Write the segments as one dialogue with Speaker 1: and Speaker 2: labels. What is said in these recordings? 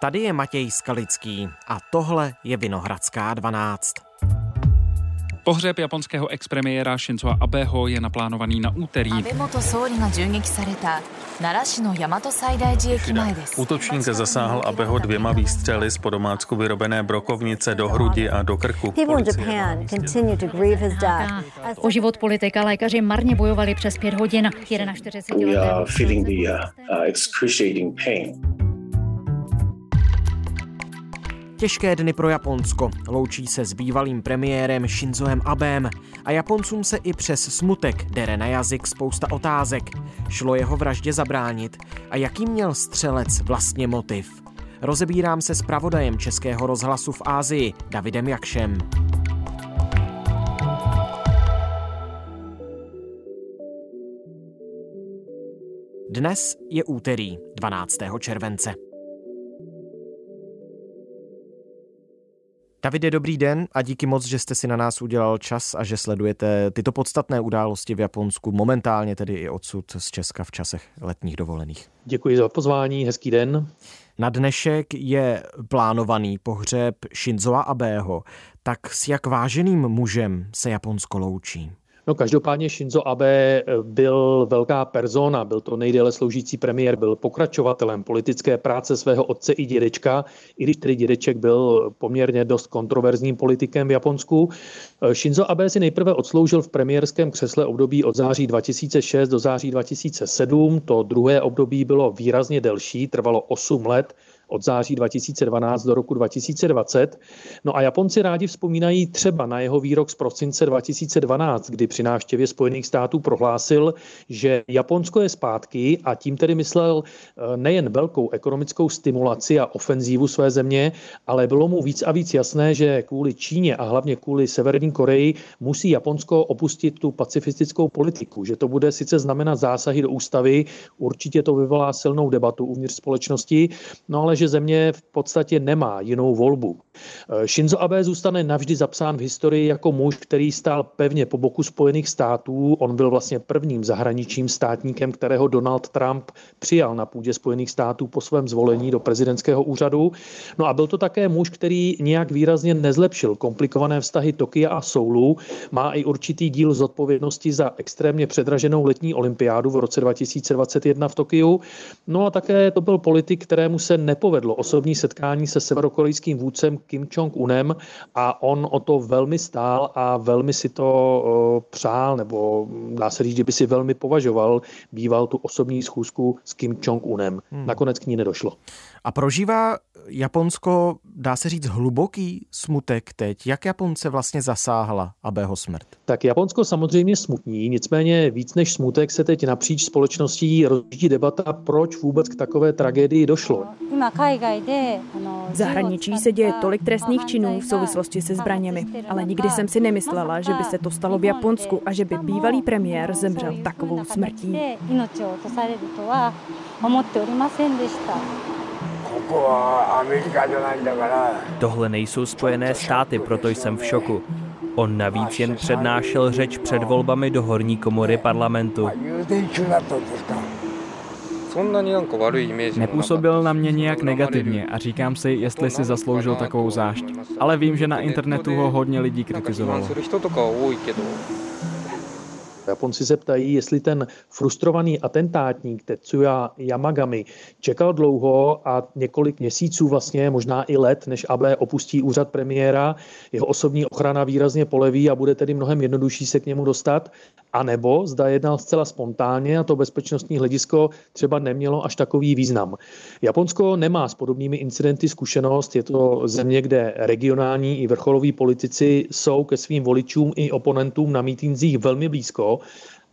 Speaker 1: Tady je Matěj Skalický a tohle je Vinohradská 12.
Speaker 2: Pohřeb japonského expremiéra Shinzo Abeho je naplánovaný na úterý.
Speaker 3: Útočník zasáhl Abeho dvěma výstřely z podomácku vyrobené brokovnice do hrudi a do krku.
Speaker 4: O život politika lékaři marně bojovali přes pět hodin. 41
Speaker 1: Těžké dny pro Japonsko. Loučí se s bývalým premiérem Shinzoem Abem a Japoncům se i přes smutek dere na jazyk spousta otázek. Šlo jeho vraždě zabránit a jaký měl střelec vlastně motiv? Rozebírám se s pravodajem Českého rozhlasu v Ázii, Davidem Jakšem. Dnes je úterý 12. července. Davide, dobrý den a díky moc, že jste si na nás udělal čas a že sledujete tyto podstatné události v Japonsku, momentálně tedy i odsud z Česka v časech letních dovolených.
Speaker 5: Děkuji za pozvání, hezký den.
Speaker 1: Na dnešek je plánovaný pohřeb Shinzoa Abeho. Tak s jak váženým mužem se Japonsko loučí?
Speaker 5: No každopádně Shinzo Abe eh, byl velká persona, byl to nejdéle sloužící premiér, byl pokračovatelem politické práce svého otce i dědečka, i když tedy dědeček byl poměrně dost kontroverzním politikem v Japonsku. Eh, Shinzo Abe si nejprve odsloužil v premiérském křesle období od září 2006 do září 2007. To druhé období bylo výrazně delší, trvalo 8 let od září 2012 do roku 2020. No a Japonci rádi vzpomínají třeba na jeho výrok z prosince 2012, kdy při návštěvě Spojených států prohlásil, že Japonsko je zpátky a tím tedy myslel eh, nejen velkou ekonomickou stimulaci a ofenzívu své země, ale bylo mu víc a víc jasné, že kvůli Číně a hlavně kvůli Severní Koreji musí Japonsko opustit tu pacifistickou politiku, že to bude sice znamenat zásahy do ústavy, určitě to vyvolá silnou debatu uvnitř společnosti, no ale že země v podstatě nemá jinou volbu. Eh, Shinzo Abe zůstane navždy zapsán v historii jako muž, který stál pevně po boku Spojených států. On byl vlastně prvním zahraničním státníkem, kterého Donald Trump přijal na půdě Spojených států po svém zvolení do prezidentského úřadu. No a byl to také muž, který nějak výrazně nezlepšil komplikované vztahy Tokia a Soulu. Má i určitý díl zodpovědnosti za extrémně předraženou letní olympiádu v roce 2021 v Tokiu. No a také to byl politik, kterému se nepovedlo osobní setkání se severokorejským vůdcem Kim Jong-unem a on o to velmi stál a velmi si to přál, nebo dá se říct, že by si velmi považoval, býval tu osobní schůzku s Kim Jong-unem. Hmm. Nakonec k ní nedošlo.
Speaker 1: A prožívá Japonsko, dá se říct, hluboký smutek teď? Jak Japonce vlastně zasáhla Abeho smrt?
Speaker 5: Tak Japonsko samozřejmě smutní, nicméně víc než smutek se teď napříč společností rozjíždí debata, proč vůbec k takové tragédii došlo.
Speaker 6: V zahraničí se děje tolik trestných činů v souvislosti se zbraněmi, ale nikdy jsem si nemyslela, že by se to stalo v Japonsku a že by bývalý premiér zemřel takovou smrtí.
Speaker 7: Tohle nejsou spojené státy, proto jsem v šoku. On navíc jen přednášel řeč před volbami do horní komory parlamentu.
Speaker 8: Nepůsobil na mě nějak negativně a říkám si, jestli si zasloužil takovou zášť. Ale vím, že na internetu ho hodně lidí kritizovalo.
Speaker 5: Japonci se ptají, jestli ten frustrovaný atentátník Tetsuya Yamagami čekal dlouho a několik měsíců vlastně, možná i let, než AB opustí úřad premiéra, jeho osobní ochrana výrazně poleví a bude tedy mnohem jednodušší se k němu dostat, a nebo zda jednal zcela spontánně a to bezpečnostní hledisko třeba nemělo až takový význam. Japonsko nemá s podobnými incidenty zkušenost, je to země, kde regionální i vrcholoví politici jsou ke svým voličům i oponentům na mítinzích velmi blízko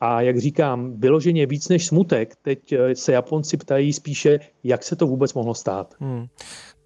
Speaker 5: a jak říkám, vyloženě víc než smutek, teď eh, se Japonci ptají spíše, jak se to vůbec mohlo stát. Hmm.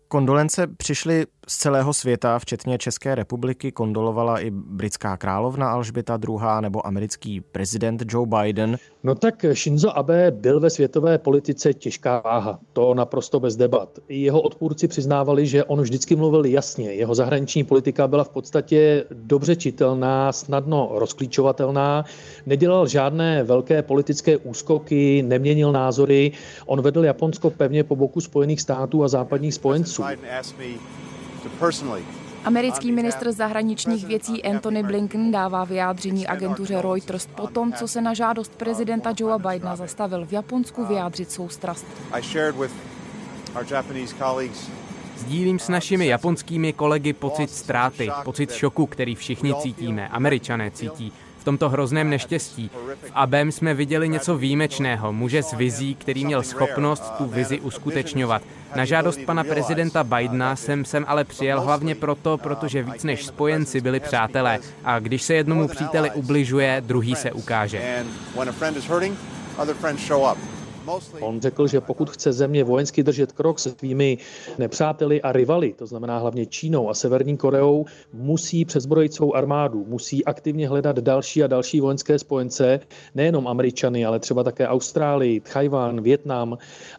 Speaker 1: Kondolence přišly Z celého světa, včetně České republiky, kondolovala i britská královna Alžběta II. nebo americký prezident Joe Biden.
Speaker 5: No tak Shinzo Abe byl ve světové politice těžká váha. To naprosto bez debat. Jeho odpůrci přiznávali, že on vždycky mluvil jasně. Jeho zahraniční politika byla v podstatě dobře čitelná, snadno rozklíčovatelná, nedělal žádné velké politické úskoky, neměnil názory. On vedl Japonsko pevně po boku Spojených států a západních spojenců.
Speaker 9: Americký ministr zahraničních věcí Anthony Blinken dává vyjádření agentuře Reuters po tom, co se na žádost prezidenta Joea Bidena zastavil v Japonsku vyjádřit soustrast.
Speaker 10: Sdílím s našimi japonskými kolegy pocit ztráty, pocit šoku, který všichni cítíme, američané cítí v tomto hrozném neštěstí. V Abem jsme viděli něco výjimečného, muže s vizí, který měl schopnost tu vizi uskutečňovat. Na žádost pana prezidenta Bidena jsem sem ale přijel hlavně proto, protože víc než spojenci byli přátelé. A když se jednomu příteli ubližuje, druhý se ukáže.
Speaker 5: On řekl, že pokud chce země vojensky držet krok se svými nepřáteli a rivaly, to znamená hlavně Čínou a Severní Koreou, musí přezbrojit svou armádu, musí aktivně hledat další a další vojenské spojence, nejenom Američany, ale třeba také Austrálii, Tchajvan, Větnam.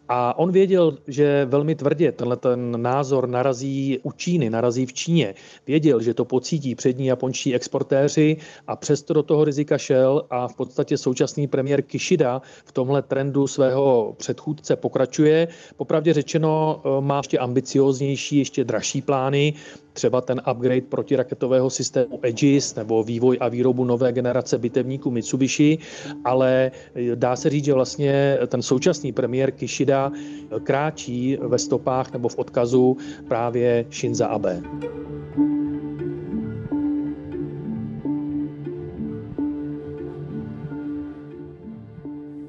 Speaker 5: A on věděl, že velmi tvrdě tenhle ten názor narazí u Číny, narazí v Číně. Věděl, že to pocítí přední japonští exportéři a přesto do toho rizika šel a v podstatě současný premiér Kishida v tomhle trendu svého svého předchůdce pokračuje. Popravdě řečeno eh, má ještě ambicioznější, ještě dražší plány, třeba ten upgrade protiraketového systému Aegis nebo vývoj a výrobu nové generace bitevníků Mitsubishi, ale eh, dá se říct, že vlastně ten současný premiér Kishida eh, kráčí ve stopách nebo v odkazu právě Shinza Abe.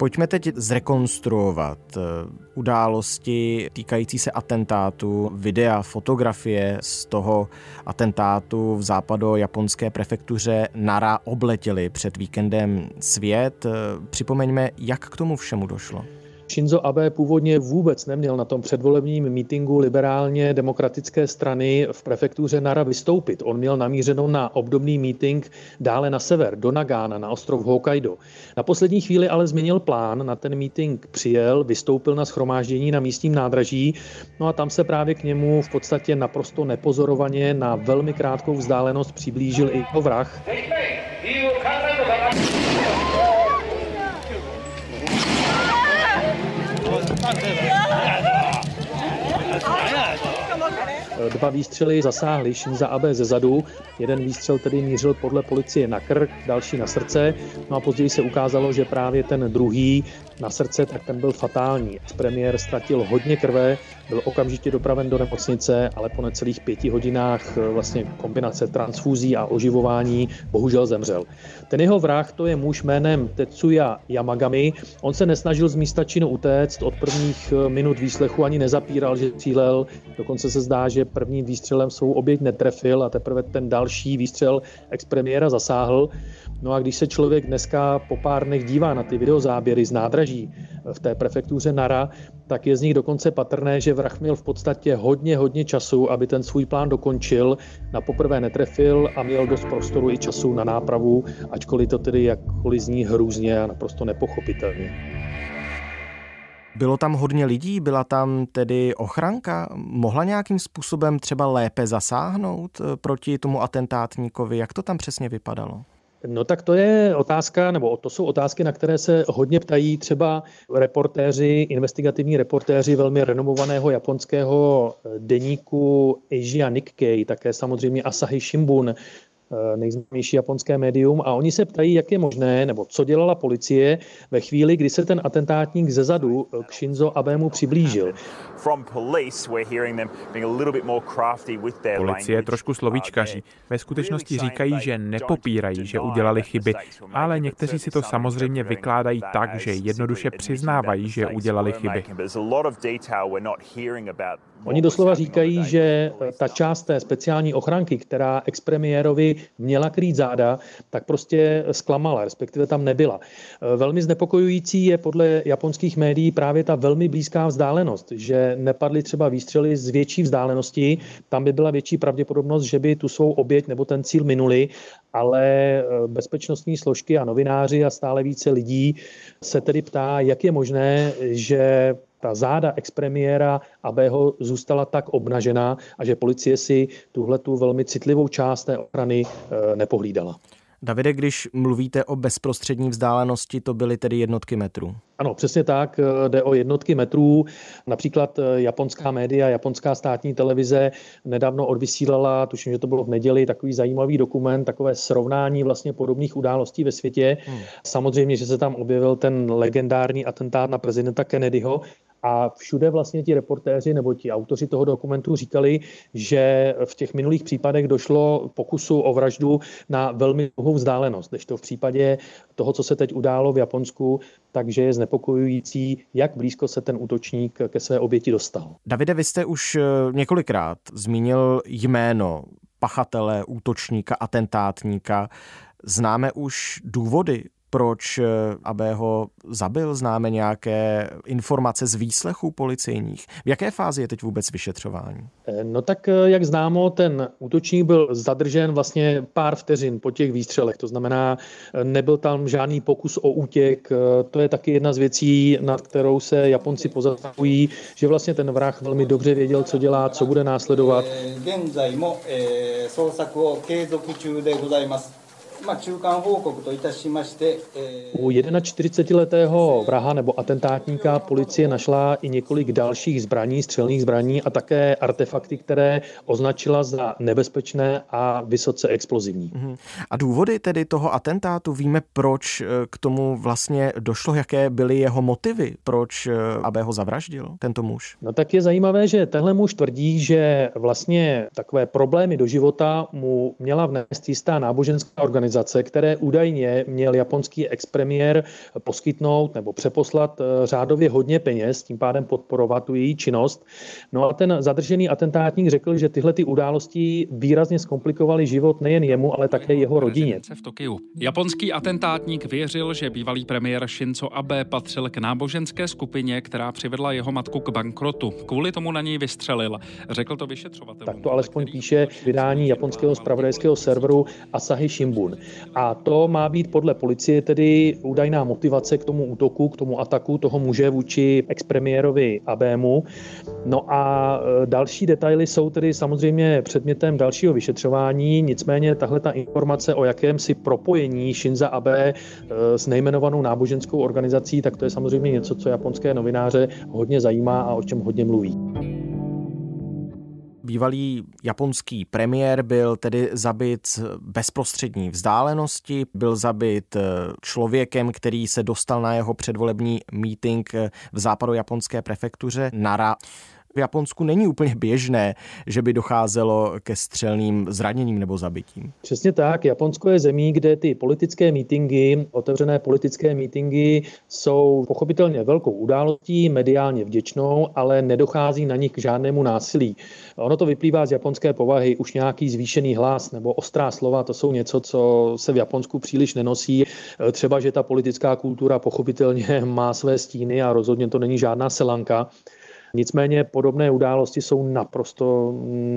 Speaker 1: Pojďme teď zrekonstruovat eh, události týkající se atentátu, videa, fotografie z toho atentátu v západo-japonské prefektuře Nara obletěli před víkendem svět. Eh, připomeňme, jak k tomu všemu došlo.
Speaker 5: Shinzo Abe původně vůbec neměl na tom předvolebním mítingu liberálně demokratické strany v prefektuře Nara vystoupit. On měl namířenou na obdobný míting dále na sever, do Nagana, na ostrov Hokkaido. Na poslední chvíli ale změnil plán, na ten míting přijel, vystoupil na schromáždění na místním nádraží, no a tam se právě k němu v podstatě naprosto nepozorovaně na velmi krátkou vzdálenost přiblížil i jeho vrah. Dva výstřely zasáhly Shinza Abe ze zadu. Jeden výstřel tedy mířil podle policie na krk, další na srdce. No a později se ukázalo, že právě ten druhý na srdce, tak ten byl fatální. Premiér ztratil hodně krve, byl okamžitě dopraven do nemocnice, ale po necelých pěti hodinách eh, vlastně kombinace transfúzí a oživování bohužel zemřel. Ten jeho vrah to je muž jménem Tetsuya Yamagami. On se nesnažil z místa činu utéct, od prvních eh, minut výslechu ani nezapíral, že cílel. Dokonce se zdá, že prvním výstřelem svou oběť netrefil a teprve ten další výstřel expremiéra zasáhl. No a když se člověk dneska po pár dnech dívá na ty videozáběry z nádraží v té prefektuře Nara, tak je z nich dokonce patrné, že vrah měl v podstatě hodně, hodně času, aby ten svůj plán dokončil. Na poprvé netrefil a měl dost prostoru i času na nápravu, ačkoliv to tedy jakkoliv zní hrůzně a naprosto nepochopitelně.
Speaker 1: Bylo tam hodně lidí, byla tam tedy ochranka, mohla nějakým způsobem třeba lépe zasáhnout eh, proti tomu atentátníkovi, jak to tam přesně vypadalo?
Speaker 5: No tak to je otázka, nebo to jsou otázky, na které se hodně ptají třeba reportéři, investigativní reportéři velmi renomovaného japonského deníku Asia Nikkei, také samozřejmě Asahi Shimbun, Eh, nejznámější japonské médium, a oni se ptají, jak je možné, nebo co dělala policie ve chvíli, kdy se ten atentátník ze zadu eh, k Shinzo Abemu přiblížil.
Speaker 11: Policie trošku slovíčkaří. Ve skutečnosti říkají, že nepopírají, že udělali chyby, ale někteří si to samozřejmě vykládají tak, že jednoduše přiznávají, že udělali chyby.
Speaker 5: Oni doslova říkají, že ta část té speciální ochranky, která expremiérovi měla krýt záda, tak prostě zklamala, respektive tam nebyla. Velmi znepokojující je podle japonských médií právě ta velmi blízká vzdálenost, že nepadly třeba výstřely z větší vzdálenosti, tam by byla větší pravděpodobnost, že by tu svou oběť nebo ten cíl minuli, ale bezpečnostní složky a novináři a stále více lidí se tedy ptá, jak je možné, že ta záda expremiéra Abeho zůstala tak obnažená a že policie si tuhle tu velmi citlivou část té ochrany eh, nepohlídala.
Speaker 1: Davide, když mluvíte o bezprostřední vzdálenosti, to byly tedy jednotky metrů.
Speaker 5: Ano, přesně tak. Eh, jde o jednotky metrů. Například eh, japonská média, japonská státní televize nedávno odvysílala, tuším, že to bylo v neděli, takový zajímavý dokument, takové srovnání vlastně podobných událostí ve světě. Hmm. Samozřejmě, že se tam objevil ten legendární atentát na prezidenta Kennedyho, a všude vlastně ti reportéři nebo ti autoři toho dokumentu říkali, že v těch minulých případech došlo pokusu o vraždu na velmi dlouhou vzdálenost, když to v případě toho, co se teď událo v Japonsku, takže je znepokojující, jak blízko se ten útočník ke své oběti dostal.
Speaker 1: Davide, vy jste už eh, několikrát zmínil jméno pachatele, útočníka, atentátníka. Známe už důvody, proč eh, AB ho zabil? Známe nějaké informace z výslechů policejních? V jaké fázi je teď vůbec vyšetřování?
Speaker 5: Eh, no tak, eh, jak známo, ten útočník byl zadržen vlastně pár vteřin po těch výstřelech. To znamená, nebyl tam žádný pokus o útěk. To je taky jedna z věcí, nad kterou se Japonci pozastavují, že vlastně ten vrah velmi dobře věděl, co dělá, co bude následovat. まあ、中間報告といたしまして、 U 41-letého vraha nebo atentátníka policie našla i několik dalších zbraní, střelných zbraní a také artefakty, které označila za nebezpečné a vysoce explozivní. Mhm.
Speaker 1: A důvody tedy toho atentátu, víme, proč eh, k tomu vlastně došlo, jaké byly jeho motivy, proč eh, aby ho zavraždil tento muž?
Speaker 5: No tak je zajímavé, že tenhle muž tvrdí, že vlastně takové problémy do života mu měla vnést jistá náboženská organizace, organizace, které údajně měl japonský expremiér poskytnout nebo přeposlat eh, řádově hodně peněz, tím pádem podporovat tu její činnost. No a ten zadržený atentátník řekl, že tyhle ty události výrazně zkomplikovaly život nejen jemu, ale také jeho rodině.
Speaker 2: V Tokiu. Japonský atentátník věřil, že bývalý premiér Shinzo Abe patřil k náboženské skupině, která přivedla jeho matku k bankrotu. Kvůli tomu na něj vystřelil. Řekl to vyšetřovatel.
Speaker 5: Tak to alespoň píše vydání japonského spravodajského serveru Asahi Shimbun. A to má být podle policie tedy údajná motivace k tomu útoku, k tomu ataku toho muže vůči expremiérovi Abému. No a e, další detaily jsou tedy samozřejmě předmětem dalšího vyšetřování, nicméně tahle ta informace o jakémsi propojení Shinza Abe e, s nejmenovanou náboženskou organizací, tak to je samozřejmě něco, co japonské novináře hodně zajímá a o čem hodně mluví.
Speaker 1: Bývalý japonský premiér byl tedy zabit bezprostřední vzdálenosti, byl zabit eh, člověkem, který se dostal na jeho předvolební meeting eh, v západojaponské prefektuře Nara v Japonsku není úplně běžné, že by docházelo ke střelným zraněním nebo zabitím.
Speaker 5: Přesně tak. Japonsko je zemí, kde ty politické mítingy, otevřené politické mítingy jsou pochopitelně velkou událostí, mediálně vděčnou, ale nedochází na nich k žádnému násilí. Ono to vyplývá z japonské povahy. Už nějaký zvýšený hlas nebo ostrá slova, to jsou něco, co se v Japonsku příliš nenosí. Třeba, že ta politická kultura pochopitelně má své stíny a rozhodně to není žádná selanka. Nicméně podobné události jsou naprosto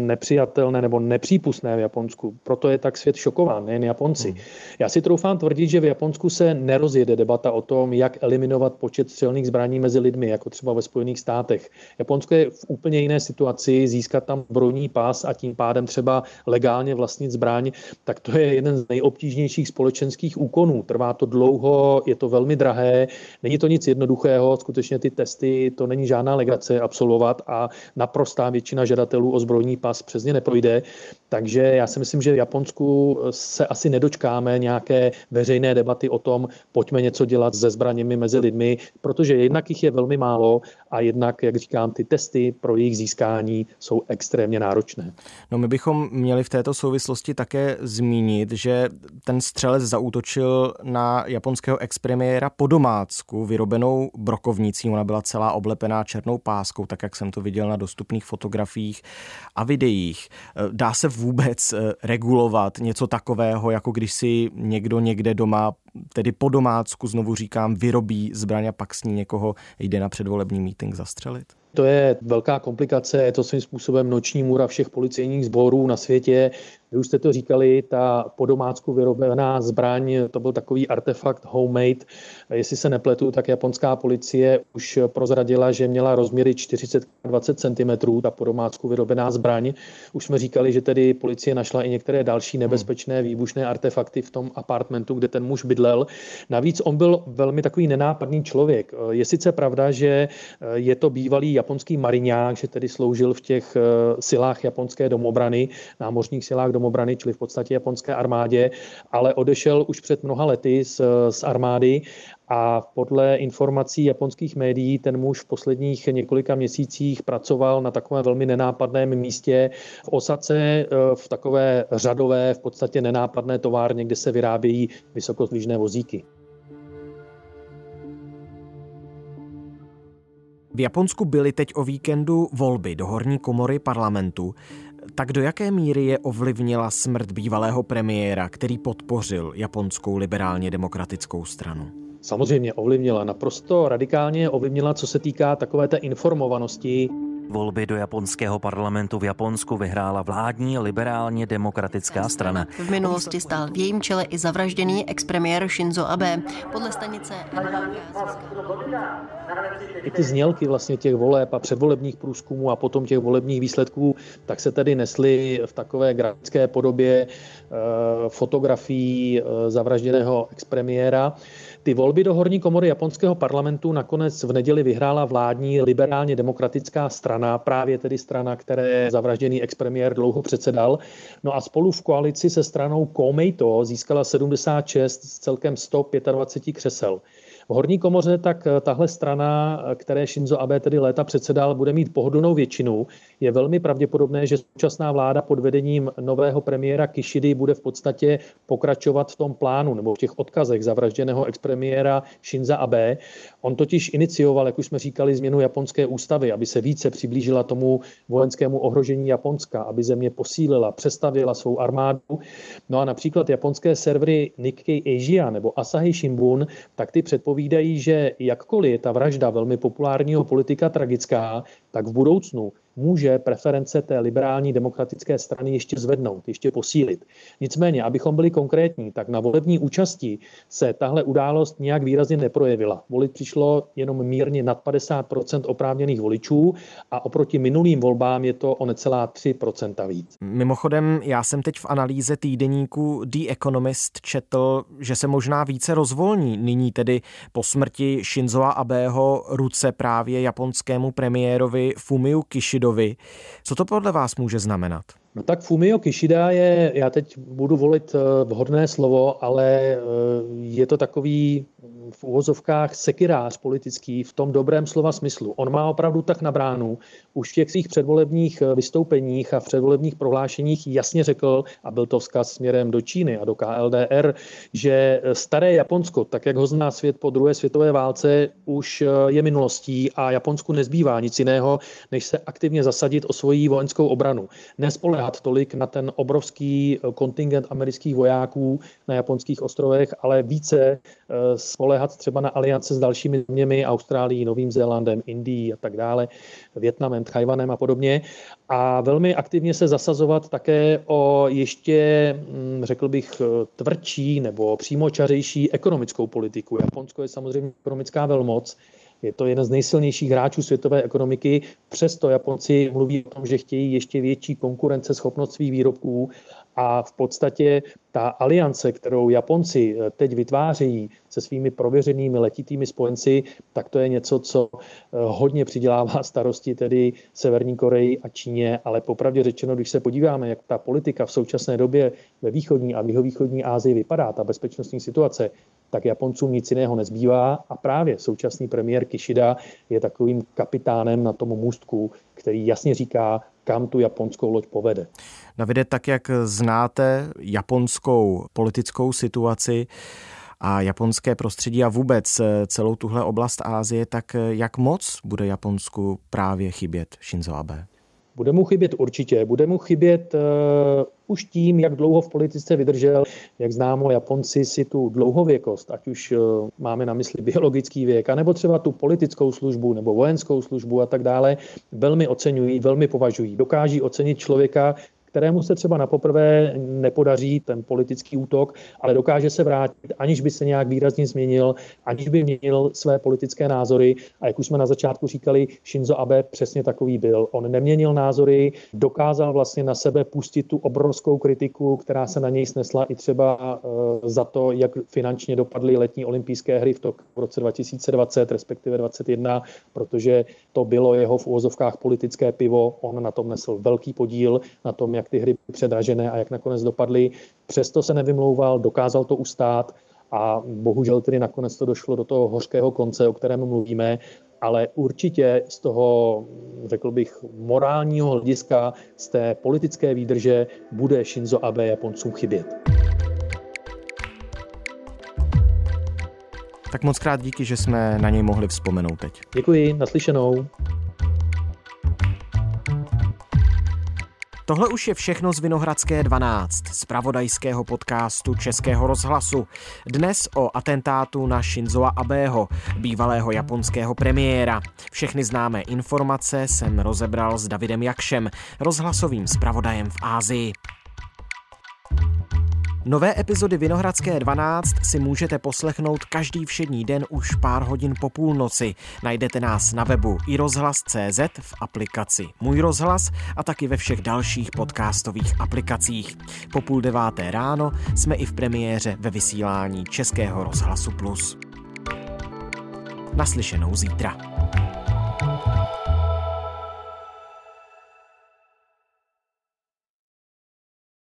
Speaker 5: nepřijatelné nebo nepřípustné v Japonsku. Proto je tak svět šokován, nejen Japonci. Hmm. Já si troufám tvrdit, že v Japonsku se nerozjede debata o tom, jak eliminovat počet střelných zbraní mezi lidmi, jako třeba ve Spojených státech. Japonsko je v úplně jiné situaci, získat tam brojní pás a tím pádem třeba legálně vlastnit zbraň, tak to je jeden z nejobtížnějších společenských úkonů. Trvá to dlouho, je to velmi drahé, není to nic jednoduchého, skutečně ty testy, to není žádná legace absolvovat a naprostá většina žadatelů o zbrojní pas přes ně neprojde. Takže já si myslím, že v Japonsku se asi nedočkáme nějaké veřejné debaty o tom, pojďme něco dělat se zbraněmi mezi lidmi, protože jednak jich je velmi málo a jednak, jak říkám, ty testy pro jejich získání jsou extrémně náročné.
Speaker 1: No my bychom měli v této souvislosti také zmínit, že ten střelec zaútočil na japonského expremiéra po domácku vyrobenou brokovnicí. Ona byla celá oblepená černou páskou, tak jak jsem to viděl na dostupných fotografiích a videích. Dá se vůbec eh, regulovat něco takového, jako když si někdo někde doma, tedy po domácku, znovu říkám, vyrobí zbraň a pak s ní někoho jde na předvolební meeting zastřelit?
Speaker 5: To je velká komplikace, je to svým způsobem noční můra všech policejních sborů na světě. Vy už jste to říkali, ta po domácku vyrobená zbraň, to byl takový artefakt homemade. Jestli se nepletu, tak japonská policie už prozradila, že měla rozměry 40-20 cm, ta po domácku vyrobená zbraň. Už jsme říkali, že tedy policie našla i některé další nebezpečné výbušné artefakty v tom apartmentu, kde ten muž bydlel. Navíc on byl velmi takový nenápadný člověk. Je sice pravda, že je to bývalý japonský mariňák, že tedy sloužil v těch silách japonské domobrany, námořních silách domobrany domobrany, čili v podstatě japonské armádě, ale odešel už před mnoha lety z, z armády a podle informací japonských médií ten muž v posledních několika měsících pracoval na takovém velmi nenápadném místě v Osace, e, v takové řadové, v podstatě nenápadné továrně, kde se vyrábějí vysokozvížné vozíky.
Speaker 1: V Japonsku byly teď o víkendu volby do horní komory parlamentu. Tak do jaké míry je ovlivnila smrt bývalého premiéra, který podpořil japonskou liberálně demokratickou stranu?
Speaker 5: Samozřejmě ovlivnila, naprosto radikálně ovlivnila, co se týká takové té informovanosti
Speaker 12: Volby do japonského parlamentu v Japonsku vyhrála vládní liberálně demokratická strana.
Speaker 13: V minulosti stál v jejím čele i zavražděný expremiér Shinzo Abe. Podle stanice
Speaker 5: I ty znělky vlastně těch voleb a předvolebních průzkumů a potom těch volebních výsledků, tak se tedy nesly v takové grafické podobě eh, fotografií eh, zavražděného expremiéra. Ty volby do horní komory japonského parlamentu nakonec v neděli vyhrála vládní liberálně demokratická strana, právě tedy strana, které zavražděný expremiér dlouho předsedal. No a spolu v koalici se stranou Komeito získala 76 z celkem 125 křesel. V horní komoře tak eh, tahle strana, eh, které Shinzo Abe tedy léta předsedal, bude mít pohodlnou většinu. Je velmi pravděpodobné, že současná vláda pod vedením nového premiéra Kishidy bude v podstatě pokračovat v tom plánu nebo v těch odkazech zavražděného expremiéra Shinza Abe. On totiž inicioval, jak už jsme říkali, změnu japonské ústavy, aby se více přiblížila tomu vojenskému ohrožení Japonska, aby země posílila, přestavila svou armádu. No a například japonské servery Nikkei Asia nebo Asahi Shimbun, tak ty předpovídají, že jakkoliv je ta vražda velmi populárního politika tragická, tak v budoucnu může preference té liberální demokratické strany ještě zvednout, ještě posílit. Nicméně, abychom byli konkrétní, tak na volební účasti se tahle událost nějak výrazně neprojevila. Volit přišlo jenom mírně nad 50% oprávněných voličů a oproti minulým volbám je to o necelá 3% víc.
Speaker 1: Mimochodem, já jsem teď v analýze týdeníku The Economist četl, že se možná více rozvolní nyní tedy po smrti Shinzo Abeho ruce právě japonskému premiérovi Fumio Kishidovi. Co to podle vás může znamenat?
Speaker 5: No tak Fumio Kishida je, já teď budu volit eh, vhodné slovo, ale eh, je to takový v úvozovkách sekirář politický v tom dobrém slova smyslu. On má opravdu tak na bránu. Už v těch svých předvolebních eh, vystoupeních a v předvolebních prohlášeních jasně řekl, a byl to vzkaz směrem do Číny a do KLDR, že staré Japonsko, tak jak ho zná svět po druhé světové válce, už je minulostí a Japonsku nezbývá nic jiného, než se aktivně zasadit o svoji vojenskou obranu. Nespolehá spoléhat tolik na ten obrovský eh, kontingent amerických vojáků na japonských ostrovech, ale více eh, spoléhat třeba na aliance s dalšími zeměmi, Austrálií, Novým Zélandem, Indií a tak dále, Větnamem, Tchajvanem a podobně. A velmi aktivně se zasazovat také o ještě, hm, řekl bych, eh, tvrdší nebo přímočařejší ekonomickou politiku. Japonsko je samozřejmě ekonomická velmoc, je to jeden z nejsilnějších hráčů světové ekonomiky. Přesto Japonci mluví o tom, že chtějí ještě větší konkurenceschopnost svých výrobků a v podstatě ta aliance, kterou Japonci eh, teď vytvářejí se svými prověřenými letitými spojenci, tak to je něco, co eh, hodně přidělává starosti tedy Severní Koreji a Číně, ale popravdě řečeno, když se podíváme, jak ta politika v současné době ve východní a východní Asii vypadá, ta bezpečnostní situace, tak Japoncům nic jiného nezbývá a právě současný premiér Kishida je takovým kapitánem na tom můstku, který jasně říká, kam tu japonskou loď povede.
Speaker 1: Davide, tak jak znáte japonskou politickou situaci, a japonské prostředí a vůbec celou tuhle oblast Ázie, tak jak moc bude Japonsku právě chybět Shinzo Abe?
Speaker 5: Bude mu chybět určitě. Bude mu chybět eh, už tím, jak dlouho v politice vydržel, jak známo, Japonci si tu dlouhověkost, ať už eh, máme na mysli biologický věk, anebo třeba tu politickou službu nebo vojenskou službu a tak dále, velmi oceňují, velmi považují. Dokáží ocenit člověka, kterému se třeba na poprvé nepodaří ten politický útok, ale dokáže se vrátit, aniž by se nějak výrazně změnil, aniž by měnil své politické názory. A jak už jsme na začátku říkali, Shinzo Abe přesně takový byl. On neměnil názory, dokázal vlastně na sebe pustit tu obrovskou kritiku, která se na něj snesla i třeba eh, za to, jak finančně dopadly letní olympijské hry v, to, v roce 2020, respektive 2021, protože to bylo jeho v úvozovkách politické pivo. On na tom nesl velký podíl, na tom, jak jak ty hry předražené a jak nakonec dopadly. Přesto se nevymlouval, dokázal to ustát a bohužel tedy nakonec to došlo do toho hořkého konce, o kterém mluvíme, ale určitě z toho, řekl bych, morálního hlediska, z té politické výdrže bude Shinzo Abe Japoncům chybět.
Speaker 1: Tak moc krát díky, že jsme na něj mohli vzpomenout teď.
Speaker 5: Děkuji, naslyšenou.
Speaker 1: Tohle už je všechno z Vinohradské 12, z pravodajského podcastu Českého rozhlasu. Dnes o atentátu na Shinzoa Abeho, bývalého japonského premiéra. Všechny známé informace jsem rozebral s Davidem Jakšem, rozhlasovým zpravodajem v Ázii. Nové epizody Vinohradské 12 si můžete poslechnout každý všední den už pár hodin po půlnoci. Najdete nás na webu i rozhlas.cz v aplikaci Můj rozhlas a taky ve všech dalších podcastových aplikacích. Po půl deváté ráno jsme i v premiéře ve vysílání Českého rozhlasu Plus. Naslyšenou zítra.